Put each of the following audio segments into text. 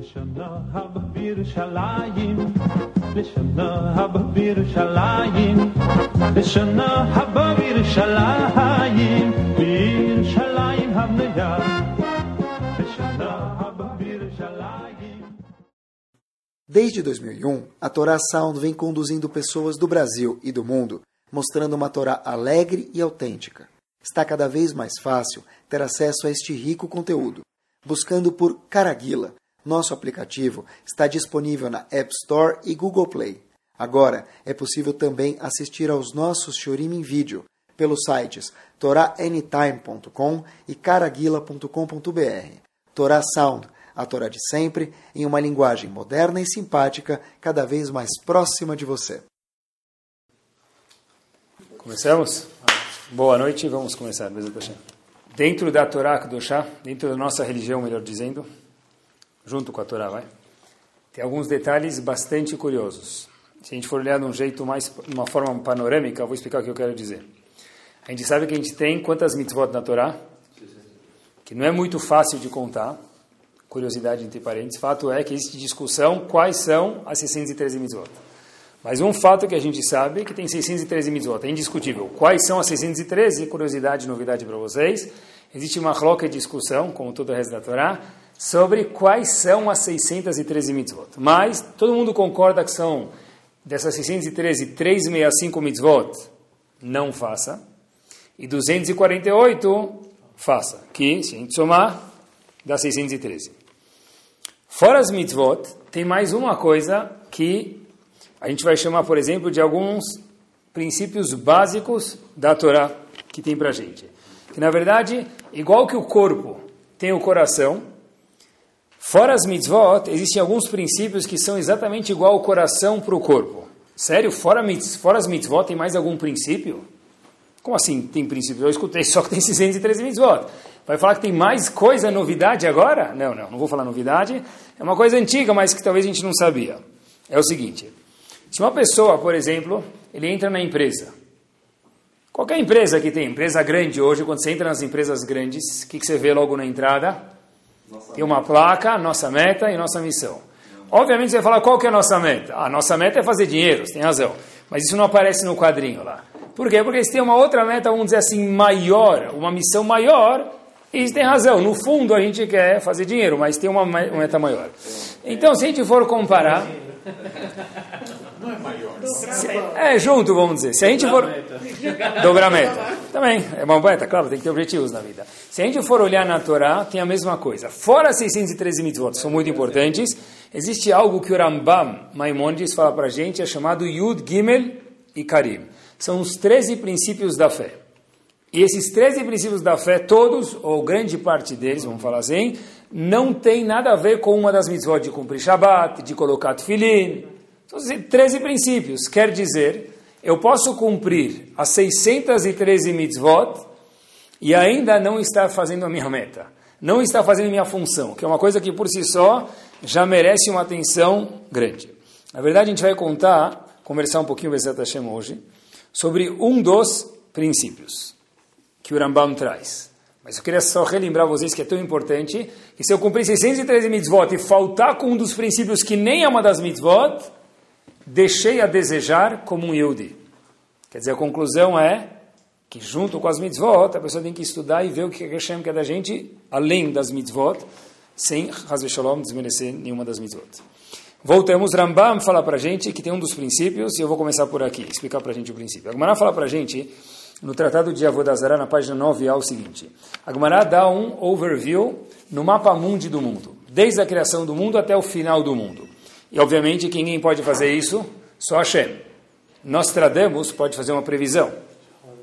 לשנה הבא בירושלים, לשנה הבא בירושלים, לשנה הבא בירושלים, בירושלים הבנויה, לשנה הבא בירושלים. Desde 2001, a Torá Sound vem conduzindo pessoas do Brasil e do mundo, mostrando uma Torá alegre e autêntica. Está cada vez mais fácil ter acesso a este rico conteúdo. Buscando por Caraguila, nosso aplicativo está disponível na App Store e Google Play. Agora é possível também assistir aos nossos Shurim em vídeo pelos sites toraanytime.com e caraguila.com.br. Torá Sound, a Torá de sempre, em uma linguagem moderna e simpática, cada vez mais próxima de você. Começamos? Boa noite, vamos começar. Dentro da Torá Kedoshá, dentro da nossa religião, melhor dizendo, junto com a Torá, vai? Tem alguns detalhes bastante curiosos. Se a gente for olhar de um jeito mais, de uma forma panorâmica, eu vou explicar o que eu quero dizer. A gente sabe que a gente tem quantas mitzvot na Torá? Que não é muito fácil de contar. Curiosidade entre parênteses. Fato é que existe discussão quais são as 613 mitzvot. Mas um fato que a gente sabe é que tem 613 mitzvot. É indiscutível. Quais são as 613? Curiosidade, novidade para vocês. Existe uma roca de discussão, como todo o resto da Torá, sobre quais são as 613 mitzvot. Mas todo mundo concorda que são dessas 613, 365 mitzvot, não faça. E 248, faça. Que, se a gente somar, dá 613. Fora as mitzvot, tem mais uma coisa que a gente vai chamar, por exemplo, de alguns princípios básicos da Torá que tem para gente. Que, na verdade, igual que o corpo tem o coração, Fora as mitzvot, existem alguns princípios que são exatamente igual ao coração para o corpo. Sério? Fora, fora as mitzvot, tem mais algum princípio? Como assim tem princípio? Eu escutei só que tem 613 mitzvot. Vai falar que tem mais coisa, novidade agora? Não, não, não vou falar novidade. É uma coisa antiga, mas que talvez a gente não sabia. É o seguinte: se uma pessoa, por exemplo, ele entra na empresa, qualquer empresa que tem, empresa grande hoje, quando você entra nas empresas grandes, o que, que você vê logo na entrada? Tem uma placa, nossa meta e nossa missão. Obviamente você vai falar qual que é a nossa meta. A nossa meta é fazer dinheiro, você tem razão. Mas isso não aparece no quadrinho lá. Por quê? Porque eles têm uma outra meta, vamos dizer assim, maior, uma missão maior, e eles têm razão. No fundo a gente quer fazer dinheiro, mas tem uma meta maior. Então, se a gente for comparar. Não é maior. É, junto, vamos dizer. Se a gente for. Dobrar meta. Também, é uma meta, claro, tem que ter objetivos na vida. Se a gente for olhar na Torá, tem a mesma coisa. Fora 613 mitzvot, são muito importantes, existe algo que o Rambam Maimonides fala para a gente, é chamado Yud, Gimel e Karim. São os 13 princípios da fé. E esses 13 princípios da fé, todos, ou grande parte deles, vamos falar assim, não tem nada a ver com uma das mitzvot de cumprir Shabbat, de colocar tefilin. São 13 princípios. Quer dizer, eu posso cumprir as 613 mitzvot e ainda não estar fazendo a minha meta. Não estar fazendo a minha função, que é uma coisa que por si só já merece uma atenção grande. Na verdade, a gente vai contar, conversar um pouquinho, Bezat Hashem, hoje, sobre um dos princípios que o Rambam traz. Mas eu queria só relembrar vocês que é tão importante que se eu cumprir 613 mitzvot e faltar com um dos princípios que nem é uma das mitzvot, deixei a desejar como um Yehudi. Quer dizer, a conclusão é que junto com as mitzvot, a pessoa tem que estudar e ver o que Hashem quer da gente, além das mitzvot, sem, Hazve Shalom, desmerecer nenhuma das mitzvot. Voltamos, Rambam fala para a gente que tem um dos princípios, e eu vou começar por aqui, explicar para a gente o princípio. A Gemara fala para a gente, no Tratado de Avodazara, na página 9, é o seguinte. A Gemara dá um overview no mapa mundi do mundo, desde a criação do mundo até o final do mundo. E, obviamente, que ninguém pode fazer isso, só Hashem. Nostradamus pode fazer uma previsão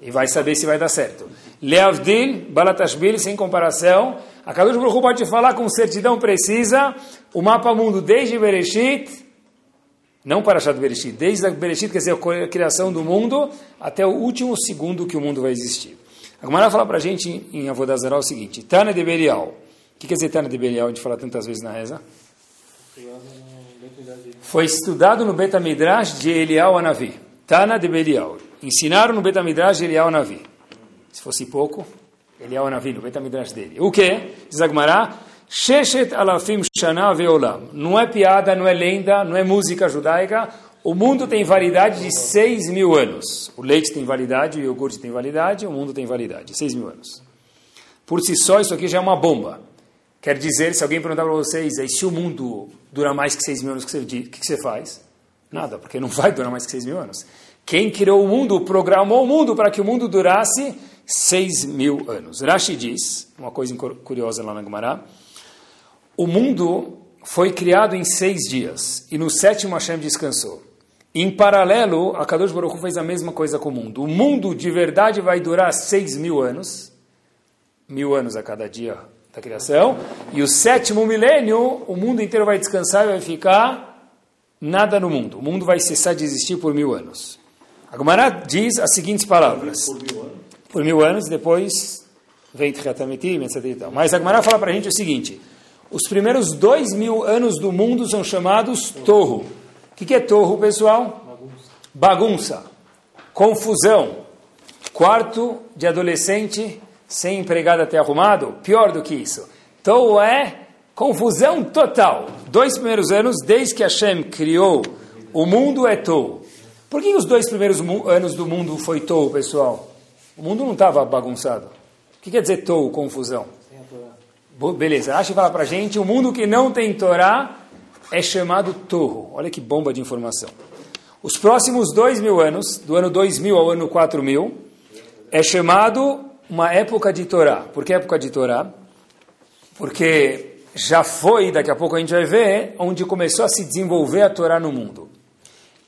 e vai saber se vai dar certo. Leavdil, Balatashbil, sem comparação, a Kadosh Baruch pode falar com certidão precisa o mapa mundo desde Bereshit, não para Shat Bereshit, desde a Bereshit, quer dizer, a criação do mundo, até o último segundo que o mundo vai existir. A Gemara fala para a gente em Avodazará o seguinte, Tana de Belial. O que quer dizer Tana de Belial? A gente fala tantas vezes na reza. Foi estudado no Betamidrash de Elial Anavi. Tana de Belial. Ensinaram no Betamidrash de Elial Anavi. Se fosse pouco, Elial Anavi, no Betamidrash dele. O que? Diz Agmará, alafim shana veolam. Não é piada, não é lenda, não é música judaica. O mundo tem validade de 6 mil anos. O leite tem validade, o iogurte tem validade, o mundo tem validade. 6 mil anos. Por si só, isso aqui já é uma bomba. Quer dizer, se alguém perguntar para vocês, aí se o mundo dura mais que 6 mil anos, o que que você faz? Nada, porque não vai durar mais que 6 mil anos. Quem criou o mundo, programou o mundo para que o mundo durasse 6 mil anos. Rashi diz, uma coisa curiosa lá na Gemara, o mundo foi criado em seis dias, e no sétimo Hashem descansou. Em paralelo, a Kadosh Baruch fez a mesma coisa com o mundo. O mundo de verdade vai durar seis mil anos, mil anos a cada dia da criação, e o sétimo milênio, o mundo inteiro vai descansar e vai ficar nada no mundo. O mundo vai cessar de existir por mil anos. A Gemara diz as seguintes palavras. Por mil anos? Por mil anos, depois vem Tchatametim, etc. Mas a Gemara fala para a gente o seguinte, os primeiros dois mil anos do mundo são chamados torro. O que, que é torro, pessoal? Bagunça. Bagunça. Confusão. Quarto de adolescente sem empregado até arrumado, pior do que isso. Tou é confusão total. Dois primeiros anos, desde que Hashem criou o mundo, é Tou. Por que os dois primeiros anos do mundo foi Tou, pessoal? O mundo não estava bagunçado. O que quer dizer Tou, confusão? Beleza, Acho que fala para gente, o mundo que não tem Torá é chamado Torro. Olha que bomba de informação. Os próximos dois mil anos, do ano 2000 ao ano 4000, é chamado uma época de Torá. Por que época de Torá? Porque já foi, daqui a pouco a gente vai ver, onde começou a se desenvolver a Torá no mundo.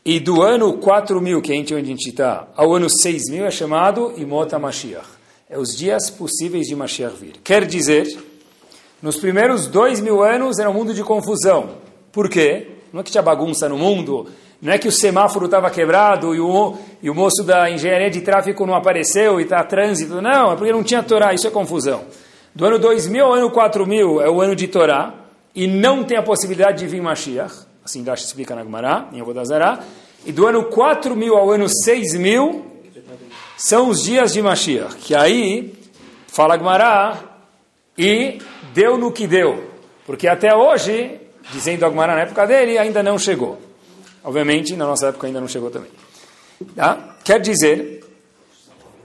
E do ano 4000, que é onde a gente está, ao ano 6000 é chamado Imota Mashiach. É os dias possíveis de Mashiach vir. Quer dizer, nos primeiros dois mil anos era um mundo de confusão. Por quê? Não é que tinha bagunça no mundo, não é que o semáforo estava quebrado e o, e o moço da engenharia de tráfego não apareceu e está trânsito. Não, é porque não tinha Torá, isso é confusão. Do ano 2000 ao ano 4000 é o ano de Torá e não tem a possibilidade de vir Mashiach. Assim Gash explica na Gemara, em Avodazará. E do ano 4000 ao ano 6000 são os dias de Mashiach. Que aí, fala Gemara, e deu no que deu. Porque até hoje, dizendo a Gemara na época dele, ainda não chegou. Obviamente, na nossa época ainda não chegou também. Tá? Quer dizer,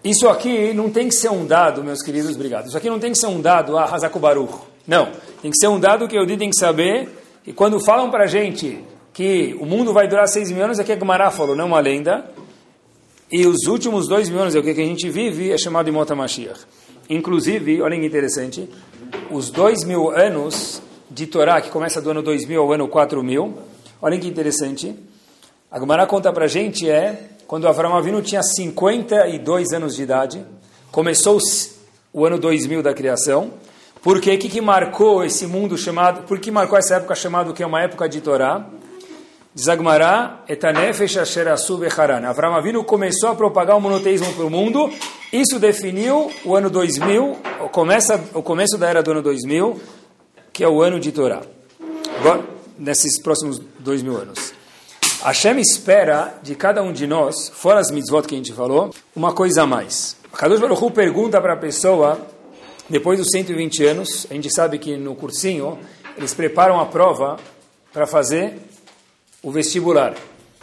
isso aqui não tem que ser um dado, meus queridos, obrigado. Isso aqui não tem que ser um dado, ah, Hazakubaru. Não. Tem que ser um dado que eu tem que saber. E quando falam para a gente que o mundo vai durar seis mil anos, é Gumará falou, não uma lenda. E os últimos dois mil anos, é o que a gente vive, é chamado de Mota Mashiach. Inclusive, olha que interessante, os dois mil anos de Torá, que começa do ano 2000 ao ano 4000, Olhem que interessante. A Gemara conta para a gente é quando Avram Avinu tinha 52 anos de idade, começou o ano 2000 da criação. Por que, que marcou esse mundo chamado? Por que marcou essa época chamada que é uma época de Torá? Diz Agmará, etanefesh asher asu becharan. Avram Avinu começou a propagar o monoteísmo para o mundo. Isso definiu o ano 2000, o começo, o começo da era do ano 2000, que é o ano de Torá. Agora, nesses próximos dois mil anos. Hashem espera de cada um de nós, fora as mitzvot que a gente falou, uma coisa a mais. Kadosh Baruch Hu pergunta para a pessoa, depois dos 120 anos, a gente sabe que no cursinho, eles preparam a prova para fazer o vestibular.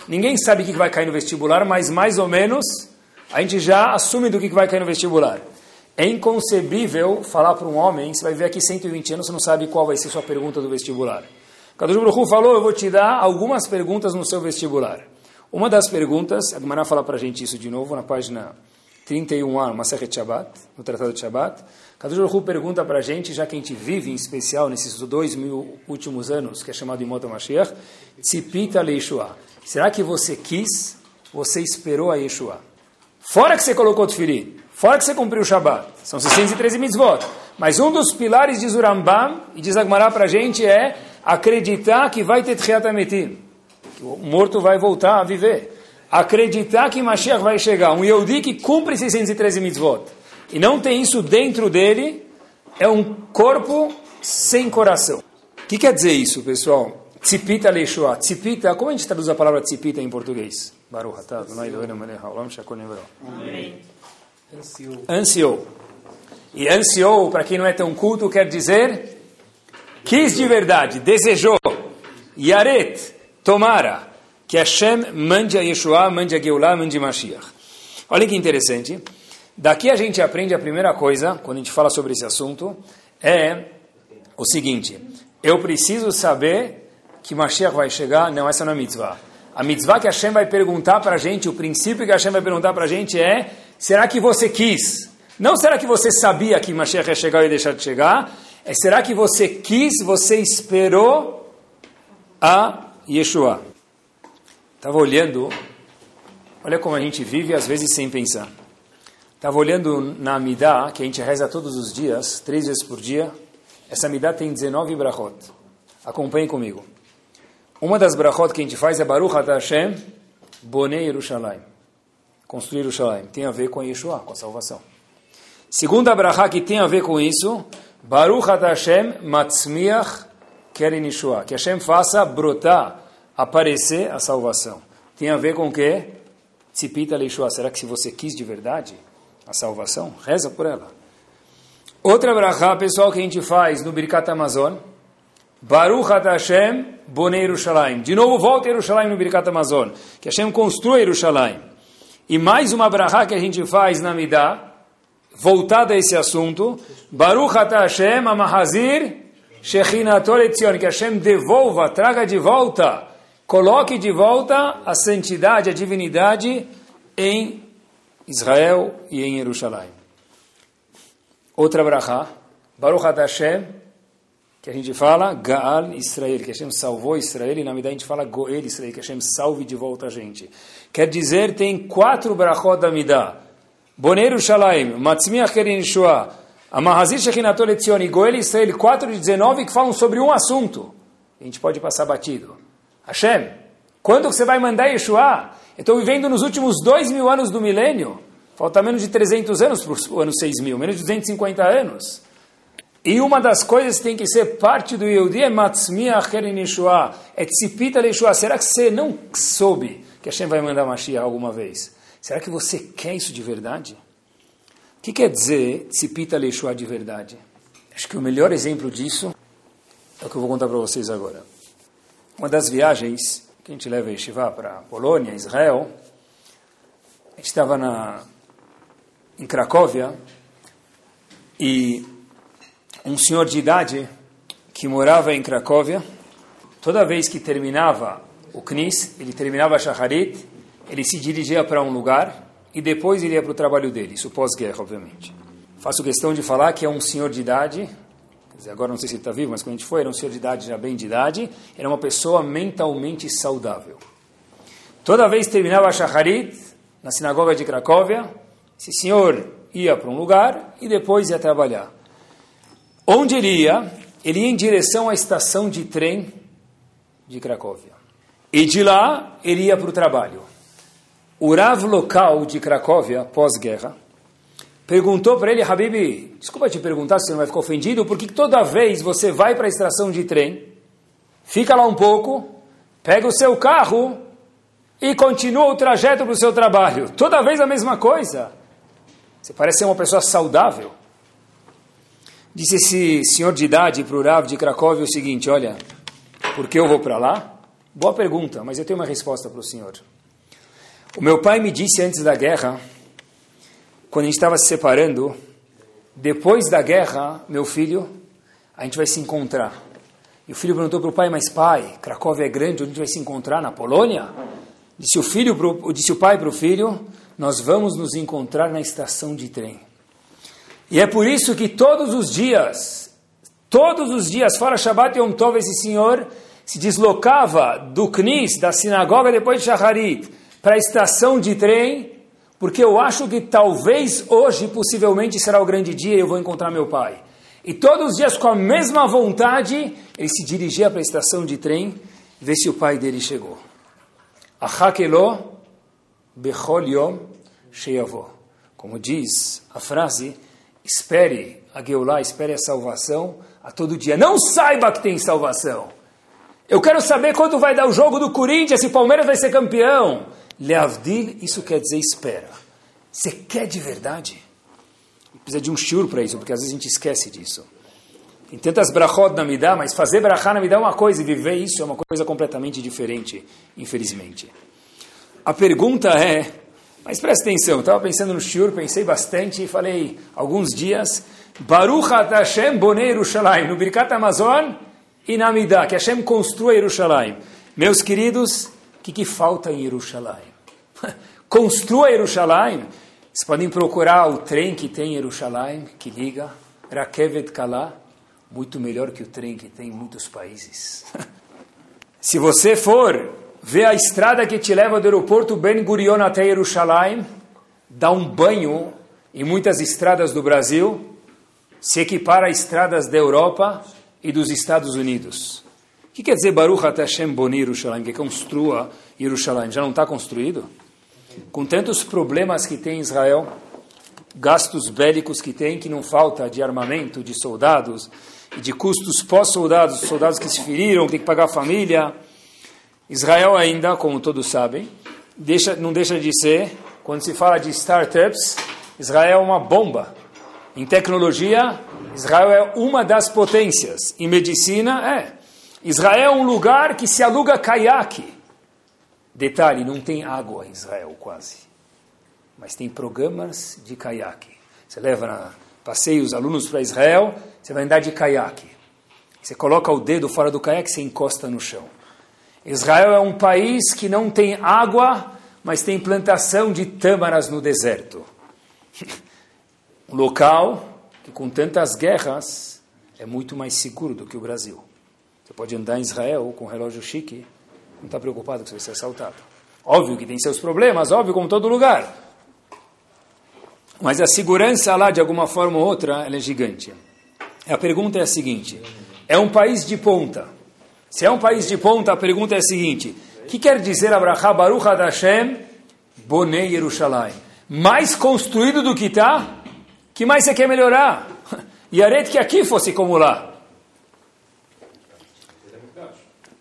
Ninguém sabe o que vai cair no vestibular, mas mais ou menos a gente já assume do que vai cair no vestibular. É inconcebível falar para um homem, você vai ver aqui 120 anos, você não sabe qual vai ser sua pergunta do vestibular. Kadosh Baruch falou, eu vou te dar algumas perguntas no seu vestibular. Uma das perguntas, a Gemara fala para a gente isso de novo, na página 31a, Masechet Shabbat, no Tratado de Shabbat. Kadosh Baruch pergunta para a gente, já que a gente vive em especial nesses dois mil últimos anos, que é chamado Imota Mashiach, Tzipita Leishua. Será que você quis, você esperou a Yeshua? Fora que você colocou o Tfilim, fora que você cumpriu o Shabbat, são 613 mitzvot. Mas um dos pilares de Zurambam, e diz Agmará para a gente, é acreditar que vai ter Tchiat que o morto vai voltar a viver. Acreditar que Mashiach vai chegar. Um Yehudi que cumpre 613 mitzvot e não tem isso dentro dele, é um corpo sem coração. O que quer dizer isso, pessoal? Tzipita leishua. Tzipita, como a gente traduz a palavra tzipita em português? Baruch atah, Ansiou. E ansiou, para quem não é tão culto, quer dizer quis de verdade, desejou, Yaret, tomara, que Hashem mande a Yeshua, mande a Geulah, mande a Mashiach. Olha que interessante. Daqui a gente aprende a primeira coisa, quando a gente fala sobre esse assunto, é o seguinte: eu preciso saber que Mashiach vai chegar, não, essa não é mitzvah. A mitzvah que Hashem vai perguntar para a gente, o princípio que Hashem vai perguntar para a gente é: será que você quis? Não será que você sabia que Mashiach ia chegar e deixar de chegar? É será que você quis, você esperou a Yeshua? Estava olhando, olha como a gente vive às vezes sem pensar. Estava olhando na Amidah, que a gente reza todos os dias, três vezes por dia. Essa Amidah tem 19 brachot. Acompanhe comigo. Uma das brachot que a gente faz é Baruch Hashem Bonei Yerushalayim. Construir Yerushalayim. Tem a ver com Yeshua, com a salvação. Segunda brachá que tem a ver com isso, Baruch Hashem Matzmiach Keren Yeshua. Que Hashem faça brotar, aparecer a salvação. Tem a ver com o quê? Tzipita Yeshua. Será que se você quis de verdade a salvação, reza por ela. Outra brachá, pessoal, que a gente faz no Birkat Amazon, Baruch Hashem Bonei Yerushalayim. De novo, volta Yerushalayim no Birkat Amazon. Que Hashem construa Yerushalayim. E mais uma brachá que a gente faz na Midah, voltada a esse assunto, Baruch Hashem Amahazir Shechinator Etzion. Que Hashem devolva, traga de volta, coloque de volta a santidade, a divinidade em Israel e em Jerusalém. Outra brachá, Baruch Hashem que a gente fala Gaal Israel, que Hashem salvou Israel, e na verdade a gente fala Goel Israel, que Hashem salve de volta a gente. Quer dizer, tem quatro brachot da Midah. Boneiro Shalaim, Matzmiach Kerin Shua, Amahazir Shechinatol Etzion e Goel Israel, 4 de 19, que falam sobre um assunto. A gente pode passar batido. Hashem, quando você vai mandar Yeshua? Eu estou vivendo nos últimos dois mil anos do milênio. Falta menos de 300 anos para o ano 6 mil, menos de 250 anos. E uma das coisas que tem que ser parte do Yehudi é Matzmiach Keren Yeshua, é Tzipita Yeshua. Será que você não soube que Hashem vai mandar Mashiach alguma vez? Será que você quer isso de verdade? O que quer dizer Tzipita Yeshua de verdade? Acho que o melhor exemplo disso é o que eu vou contar para vocês agora. Uma das viagens que a gente leva a Yeshiva para Polônia, Israel, a gente estava em Cracóvia e um senhor de idade que morava em Cracóvia, toda vez que terminava o Knis, ele terminava a Shacharit, ele se dirigia para um lugar e depois iria para o trabalho dele, isso pós-guerra, obviamente. Faço questão de falar que é um senhor de idade, agora não sei se ele está vivo, mas quando a gente foi, era um senhor de idade, já bem de idade, era uma pessoa mentalmente saudável. Toda vez que terminava a Shacharit, na sinagoga de Cracóvia, esse senhor ia para um lugar e depois ia trabalhar. Onde ele ia? Ele ia em direção à estação de trem de Cracóvia. E de lá, ele ia para o trabalho. O Rav local de Cracóvia, pós-guerra, perguntou para ele, Habib, desculpa te perguntar se você não vai ficar ofendido, porque toda vez você vai para a estação de trem, fica lá um pouco, pega o seu carro e continua o trajeto para o seu trabalho. Toda vez a mesma coisa. Você parece ser uma pessoa saudável. Disse esse senhor de idade para o Rav de Cracóvia o seguinte, olha, por que eu vou para lá? Boa pergunta, mas eu tenho uma resposta para o senhor. O meu pai me disse antes da guerra, quando a gente estava se separando, depois da guerra, meu filho, a gente vai se encontrar. E o filho perguntou para o pai, mas pai, Cracóvia é grande, onde a gente vai se encontrar? Na Polônia? Disse o, filho pro, disse o pai para o filho, nós vamos nos encontrar na estação de trem. E é por isso que todos os dias, todos os dias, fora Shabbat e Yom Tov, esse senhor se deslocava do Knis, da sinagoga depois de Shacharit, para a estação de trem, porque eu acho que talvez hoje, possivelmente, será o grande dia e eu vou encontrar meu pai. E todos os dias, com a mesma vontade, ele se dirigia para a estação de trem, ver se o pai dele chegou. Achakelo bechol yom sheyavo. Como diz a frase, espere a Geulah, espere a salvação a todo dia. Não saiba que tem salvação. Eu quero saber quando vai dar o jogo do Corinthians, se Palmeiras vai ser campeão. Leavdil, isso quer dizer espera. Você quer de verdade? Precisa de um shiur para isso, porque às vezes a gente esquece disso. Tem tantas brachot na Midah, mas fazer brachá na Midah é uma coisa e viver isso é uma coisa completamente diferente, infelizmente. A pergunta é, mas presta atenção, estava pensando no shiur, pensei bastante e falei alguns dias, Baruch Hashem Bonei Yerushalayim, no Birkat Amazon e na Midah, que Hashem construa Yerushalayim. Meus queridos, o que, que falta em Yerushalayim? construa Yerushalayim. Vocês podem procurar o trem que tem em Yerushalayim, que liga, Rakevet Kala, muito melhor que o trem que tem em muitos países. Se você for ver a estrada que te leva do aeroporto Ben Gurion até Jerusalém, dá um banho em muitas estradas do Brasil, se equipara a estradas da Europa e dos Estados Unidos. O que quer dizer Baruch Hashem Boni Yerushalayim, que construa Jerusalém? Já não está construído? Com tantos problemas que tem Israel, gastos bélicos que tem, que não falta de armamento, de soldados, e de custos pós-soldados, soldados que se feriram, que tem que pagar a família. Israel ainda, como todos sabem, deixa, não deixa de ser, quando se fala de startups, Israel é uma bomba. Em tecnologia, Israel é uma das potências. Em medicina, é. Israel é um lugar que se aluga caiaque. Detalhe, não tem água em Israel quase. Mas tem programas de caiaque. Você leva na passeio os alunos para Israel, você vai andar de caiaque. Você coloca o dedo fora do caiaque e você encosta no chão. Israel é um país que não tem água, mas tem plantação de tâmaras no deserto. Um local que, com tantas guerras, é muito mais seguro do que o Brasil. Você pode andar em Israel com um relógio chique, não está preocupado que você vai ser assaltado. Óbvio que tem seus problemas, óbvio, como todo lugar. Mas a segurança lá, de alguma forma ou outra, ela é gigante. A pergunta é a seguinte: é um país de ponta. Se é um país de ponta, a pergunta é a seguinte: o que quer dizer Abraha Baruch Hashem Bonei Yerushalayim? Mais construído do que está? que mais você quer melhorar? E aret que aqui fosse como lá.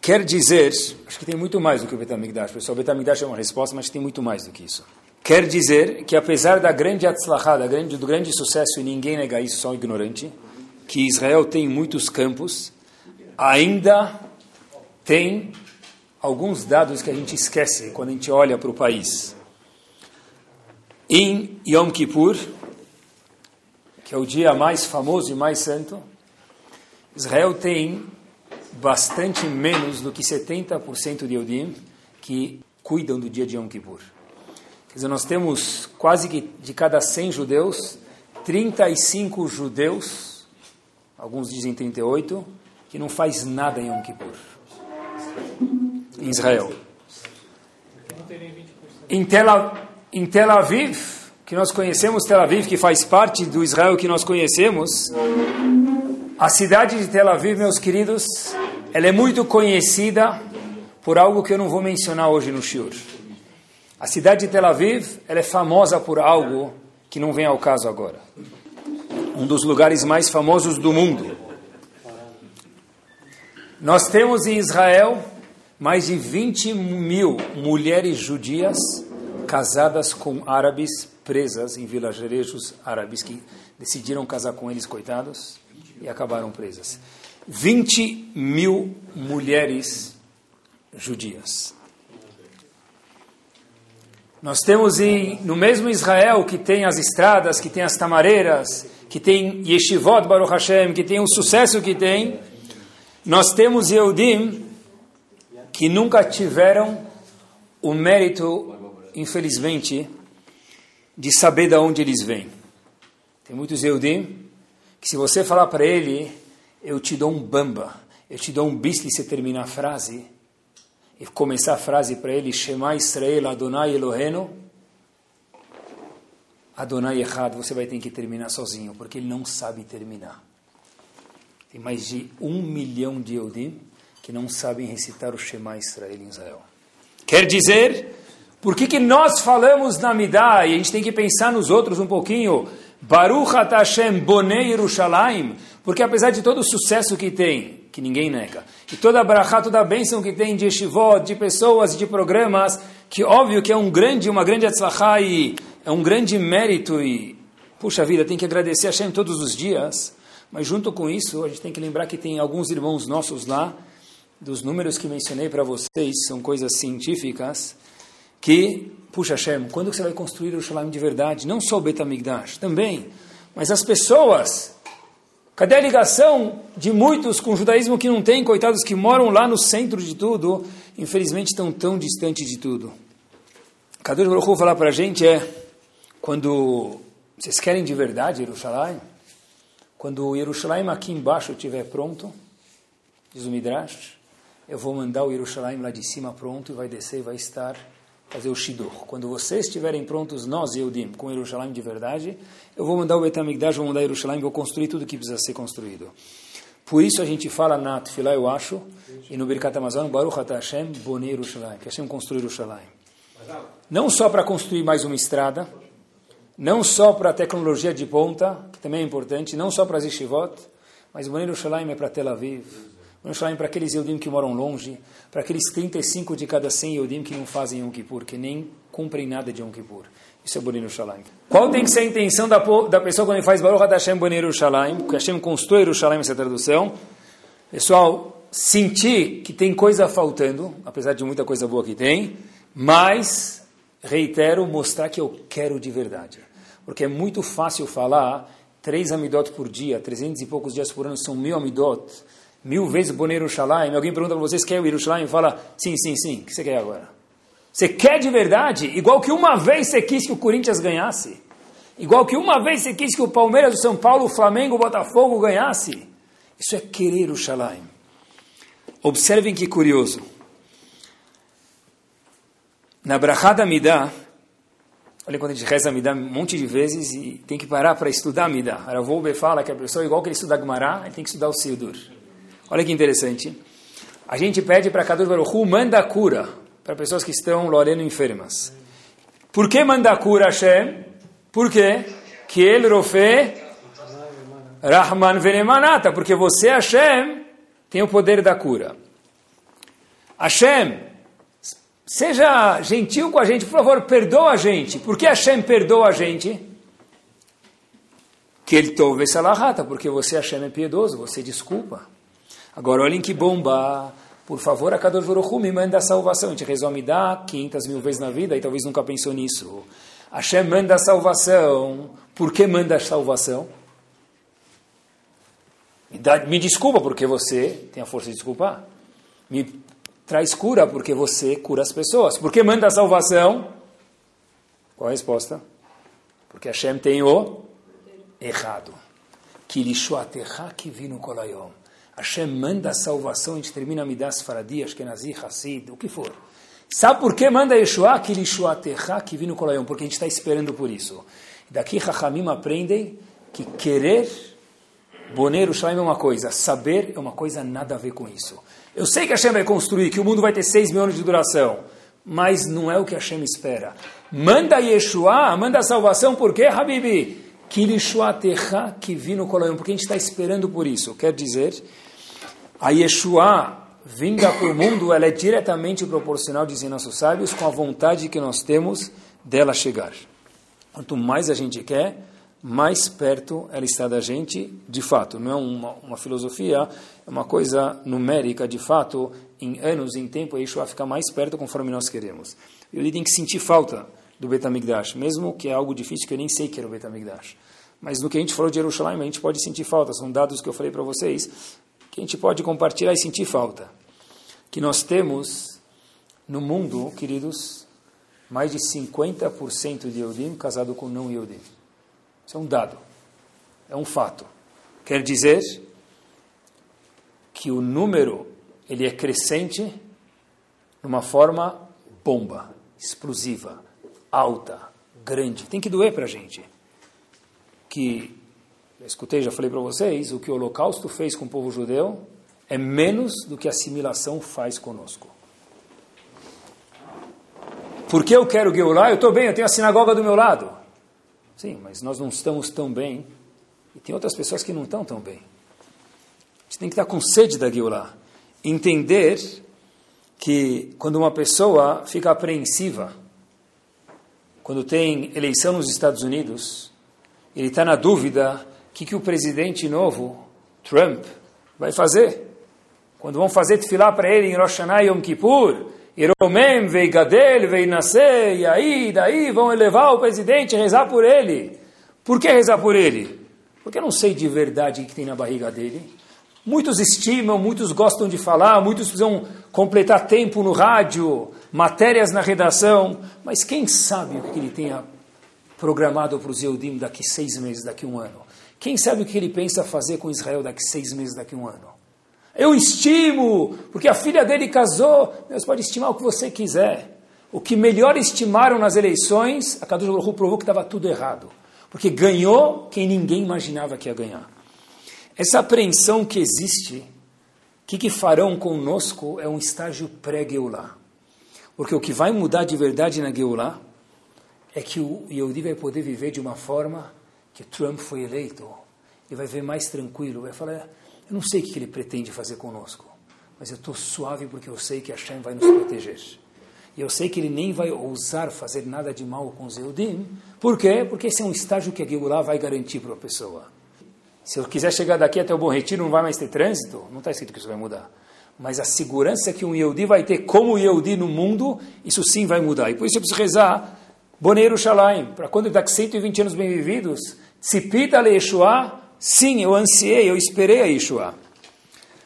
Quer dizer, acho que tem muito mais do que o Betamigdash. Pessoal, o Betamigdash é uma resposta, mas tem muito mais do que isso. Quer dizer que apesar da grande atzlachá, da grande, do grande sucesso, e ninguém nega isso, só um ignorante, que Israel tem muitos campos, ainda tem alguns dados que a gente esquece quando a gente olha para o país. Em Yom Kippur, que é o dia mais famoso e mais santo, Israel tem bastante menos do que 70% de Eudim que cuidam do dia de Yom Kippur. Quer dizer, nós temos quase que de cada 100 judeus, 35 judeus, alguns dizem 38, que não faz nada em Yom Kippur. Em Israel. Em Tel, em Tel Aviv, que nós conhecemos Tel Aviv, que faz parte do Israel que nós conhecemos, a cidade de Tel Aviv, meus queridos, ela é muito conhecida por algo que eu não vou mencionar hoje no Shiur. A cidade de Tel Aviv ela é famosa por algo que não vem ao caso agora. Um dos lugares mais famosos do mundo. Nós temos em Israel mais de 20 mil mulheres judias casadas com árabes presas em vilarejos árabes que decidiram casar com eles, coitados, e acabaram presas. 20 mil mulheres judias. Nós temos em, no mesmo Israel que tem as estradas, que tem as tamareiras, que tem Yeshivot Baruch Hashem, que tem o sucesso que tem, nós temos Yehudim que nunca tiveram o mérito, infelizmente, de saber de onde eles vêm. Tem muitos Yehudim que se você falar para ele, eu te dou um bamba, eu te dou um bisli, você termina a frase, e começar a frase para ele, Shema Israel Adonai Elohenu, Adonai errado, você vai ter que terminar sozinho, porque ele não sabe terminar. Tem mais de um milhão de Eudim que não sabem recitar o Shema Israel em Israel. Quer dizer, por que, que nós falamos na Midah e a gente tem que pensar nos outros um pouquinho? Baruch Hashem Bonei Yerushalayim, porque apesar de todo o sucesso que tem, que ninguém nega. E toda a brachá, toda a bênção que tem de yeshivot, de pessoas, de programas, que óbvio que é um grande, uma grande atzlachá e é um grande mérito e, puxa vida, tem que agradecer a Hashem todos os dias. Mas junto com isso, a gente tem que lembrar que tem alguns irmãos nossos lá, dos números que mencionei para vocês, são coisas científicas, que, puxa Hashem, quando você vai construir o Shalom de verdade? Não só o Betamigdash, também, mas as pessoas. Cadê a ligação de muitos com o judaísmo que não tem, coitados que moram lá no centro de tudo, infelizmente estão tão distantes de tudo? Kadosh Baruch Hu falar para a gente é, quando vocês querem de verdade Jerusalém, quando o Jerusalém aqui embaixo estiver pronto, diz o Midrash, eu vou mandar o Jerusalém lá de cima pronto e vai descer e vai estar fazer o Shidur. Quando vocês estiverem prontos, nós, Eudim, com Jerusalém de verdade, eu vou mandar o Betamigdash, vou mandar Jerusalém, vou construir tudo que precisa ser construído. Por isso a gente fala na Tfilah, eu acho, e no Birkat Amazon, Baruch Ata Hashem, Bone Jerusalém, que Hashem construir Jerusalém. Não só para construir mais uma estrada, não só para a tecnologia de ponta, que também é importante, não só para as yeshivot, mas Bone Jerusalém é para Tel Aviv, Falar para aqueles Yodim que moram longe, para aqueles 35 de cada 100 Yodim que não fazem Yom Kippur, que nem cumprem nada de Yom Kippur. Isso é Bonito Shalim. Qual tem que ser a intenção da, da pessoa quando ele faz Baruch Hashem Bonito Shalim? Que Hashem constrói o Shalim, essa tradução. Pessoal, sentir que tem coisa faltando, apesar de muita coisa boa que tem, mas, reitero, mostrar que eu quero de verdade. Porque é muito fácil falar, três amidot por dia, 300 e poucos dias por ano são mil amidot, mil vezes Bonei Yerushalayim, alguém pergunta para vocês, quer o Yerushalayim? Fala, sim, sim, sim, o que você quer agora? Você quer de verdade? Igual que uma vez você quis que o Corinthians ganhasse. Igual que uma vez você quis que o Palmeiras, o São Paulo, o Flamengo, o Botafogo ganhasse. Isso é querer o Shalaim. Observem que curioso. Na Brachada Midah, olha quando a gente reza Midah um monte de vezes e tem que parar para estudar Midah. Aravolbe fala que a pessoa, igual que ele estuda Gemara, ele tem que estudar o Sidur. Olha que interessante. A gente pede para Kadosh Baruch Hu, manda cura para pessoas que estão loreno enfermas. Por que manda cura Hashem? Por quê? Que ele rofe Rahman venemanata, porque você Hashem tem o poder da cura. Hashem, seja gentil com a gente, por favor, perdoa a gente. Por que Hashem perdoa a gente? Que ele tove salahata, porque você Hashem é piedoso, você desculpa. Agora olhem que bomba. Por favor, a Kadosh me manda a salvação. A gente resolve dar 500 mil vezes na vida e talvez nunca pensou nisso. Hashem manda a salvação. Por que manda a salvação? Me, desculpa porque você tem a força de desculpar. Me traz cura porque você cura as pessoas. Por que manda a salvação? Qual a resposta? Porque Hashem tem o errado. Kilishuatecha kivinu kolayom. Hashem manda a salvação, a gente termina Midas Faradi, Ashkenazi, Hassid, o que for. Sabe por que manda Yeshua? Que Lishuatecha, que vino Kolayom, porque a gente está esperando por isso. Daqui Chachamim aprendem que querer Boneiro Shalom é uma coisa, saber é uma coisa nada a ver com isso. Eu sei que Hashem vai construir, que o mundo vai ter seis mil anos de duração, mas não é o que Hashem espera. Manda Yeshua, manda a salvação, por quê, Habibi? Que vino porque a gente está esperando por isso. Quer dizer, a Yeshua vinda para o mundo, ela é diretamente proporcional, dizem nossos sábios, com a vontade que nós temos dela chegar. Quanto mais a gente quer, mais perto ela está da gente, de fato. Não é uma, uma filosofia, é uma coisa numérica, de fato, em anos, em tempo, a Yeshua fica mais perto conforme nós queremos. E ele tem que sentir falta do Betamigdash, mesmo que é algo difícil que eu nem sei que era o Betamigdash. Mas no que a gente falou de Jerusalém, a gente pode sentir falta. São dados que eu falei para vocês que a gente pode compartilhar e sentir falta. Que nós temos no mundo, queridos, mais de 50% de Eudim casado com não Eudim. Isso é um dado, é um fato. Quer dizer que o número ele é crescente numa forma bomba, explosiva alta, grande. Tem que doer para a gente. Que, eu escutei, já falei para vocês, o que o Holocausto fez com o povo judeu é menos do que a assimilação faz conosco. Porque eu quero Geulah? Eu estou bem, eu tenho a sinagoga do meu lado. Sim, mas nós não estamos tão bem. E tem outras pessoas que não estão tão bem. A gente tem que estar com sede da Geulah. Entender que quando uma pessoa fica apreensiva, quando tem eleição nos Estados Unidos, ele está na dúvida o que, que o presidente novo Trump vai fazer. Quando vão fazer tefilá para ele em Rosh Hashanah Yom Kippur, Iromem, Veigadel, Veinaseh, e aí, daí vão elevar o presidente e rezar por ele. Por que rezar por ele? Porque eu não sei de verdade o que tem na barriga dele. Muitos estimam, muitos gostam de falar, muitos precisam completar tempo no rádio, matérias na redação, mas quem sabe o que ele tenha programado para os Eudim daqui seis meses, daqui um ano? Quem sabe o que ele pensa fazer com Israel daqui seis meses, daqui um ano? Eu estimo, porque a filha dele casou. Deus pode estimar o que você quiser. O que melhor estimaram nas eleições, a Kadosh Baruch provou que estava tudo errado. Porque ganhou quem ninguém imaginava que ia ganhar. Essa apreensão que existe, o que, que farão conosco, é um estágio pré-Geulá. Porque o que vai mudar de verdade na Geulá é que o Yehudi vai poder viver de uma forma que Trump foi eleito. Ele vai ver mais tranquilo, vai falar, eu não sei o que ele pretende fazer conosco, mas eu estou suave porque eu sei que Hashem vai nos proteger. E eu sei que ele nem vai ousar fazer nada de mal com os Eudim. Por quê? Porque esse é um estágio que a Geulah vai garantir para a pessoa. Se eu quiser chegar daqui até o Bom Retiro, não vai mais ter trânsito? Não está escrito que isso vai mudar. Mas a segurança que um Yehudi vai ter como Yehudi no mundo, isso sim vai mudar. E por isso eu preciso rezar Boneiro Shalaim, para quando daqui 120 anos bem vividos, Tzipita Le Yeshua, Sim, eu ansiei, eu esperei a Yeshua.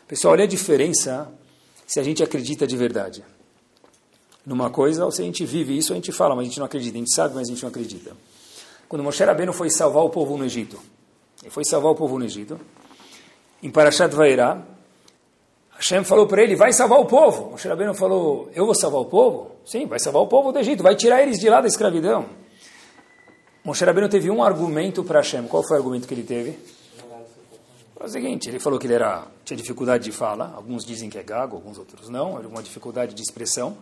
Pessoal, olha a diferença se a gente acredita de verdade numa coisa ou se a gente vive isso, a gente fala, mas a gente não acredita. A gente sabe, mas a gente não acredita. Quando Moshe Rabbeinu foi salvar o povo no Egito, ele foi salvar o povo no Egito, em Parashat Vairá, Hashem falou para ele, vai salvar o povo. Moshe Rabbeinu falou, eu vou salvar o povo? Sim, vai salvar o povo do Egito, vai tirar eles de lá da escravidão. Moshe Rabbeinu teve um argumento para Hashem. Qual foi o argumento que ele teve? É o seguinte, ele falou que ele era, tinha dificuldade de fala, alguns dizem que é gago, alguns outros não, alguma dificuldade de expressão,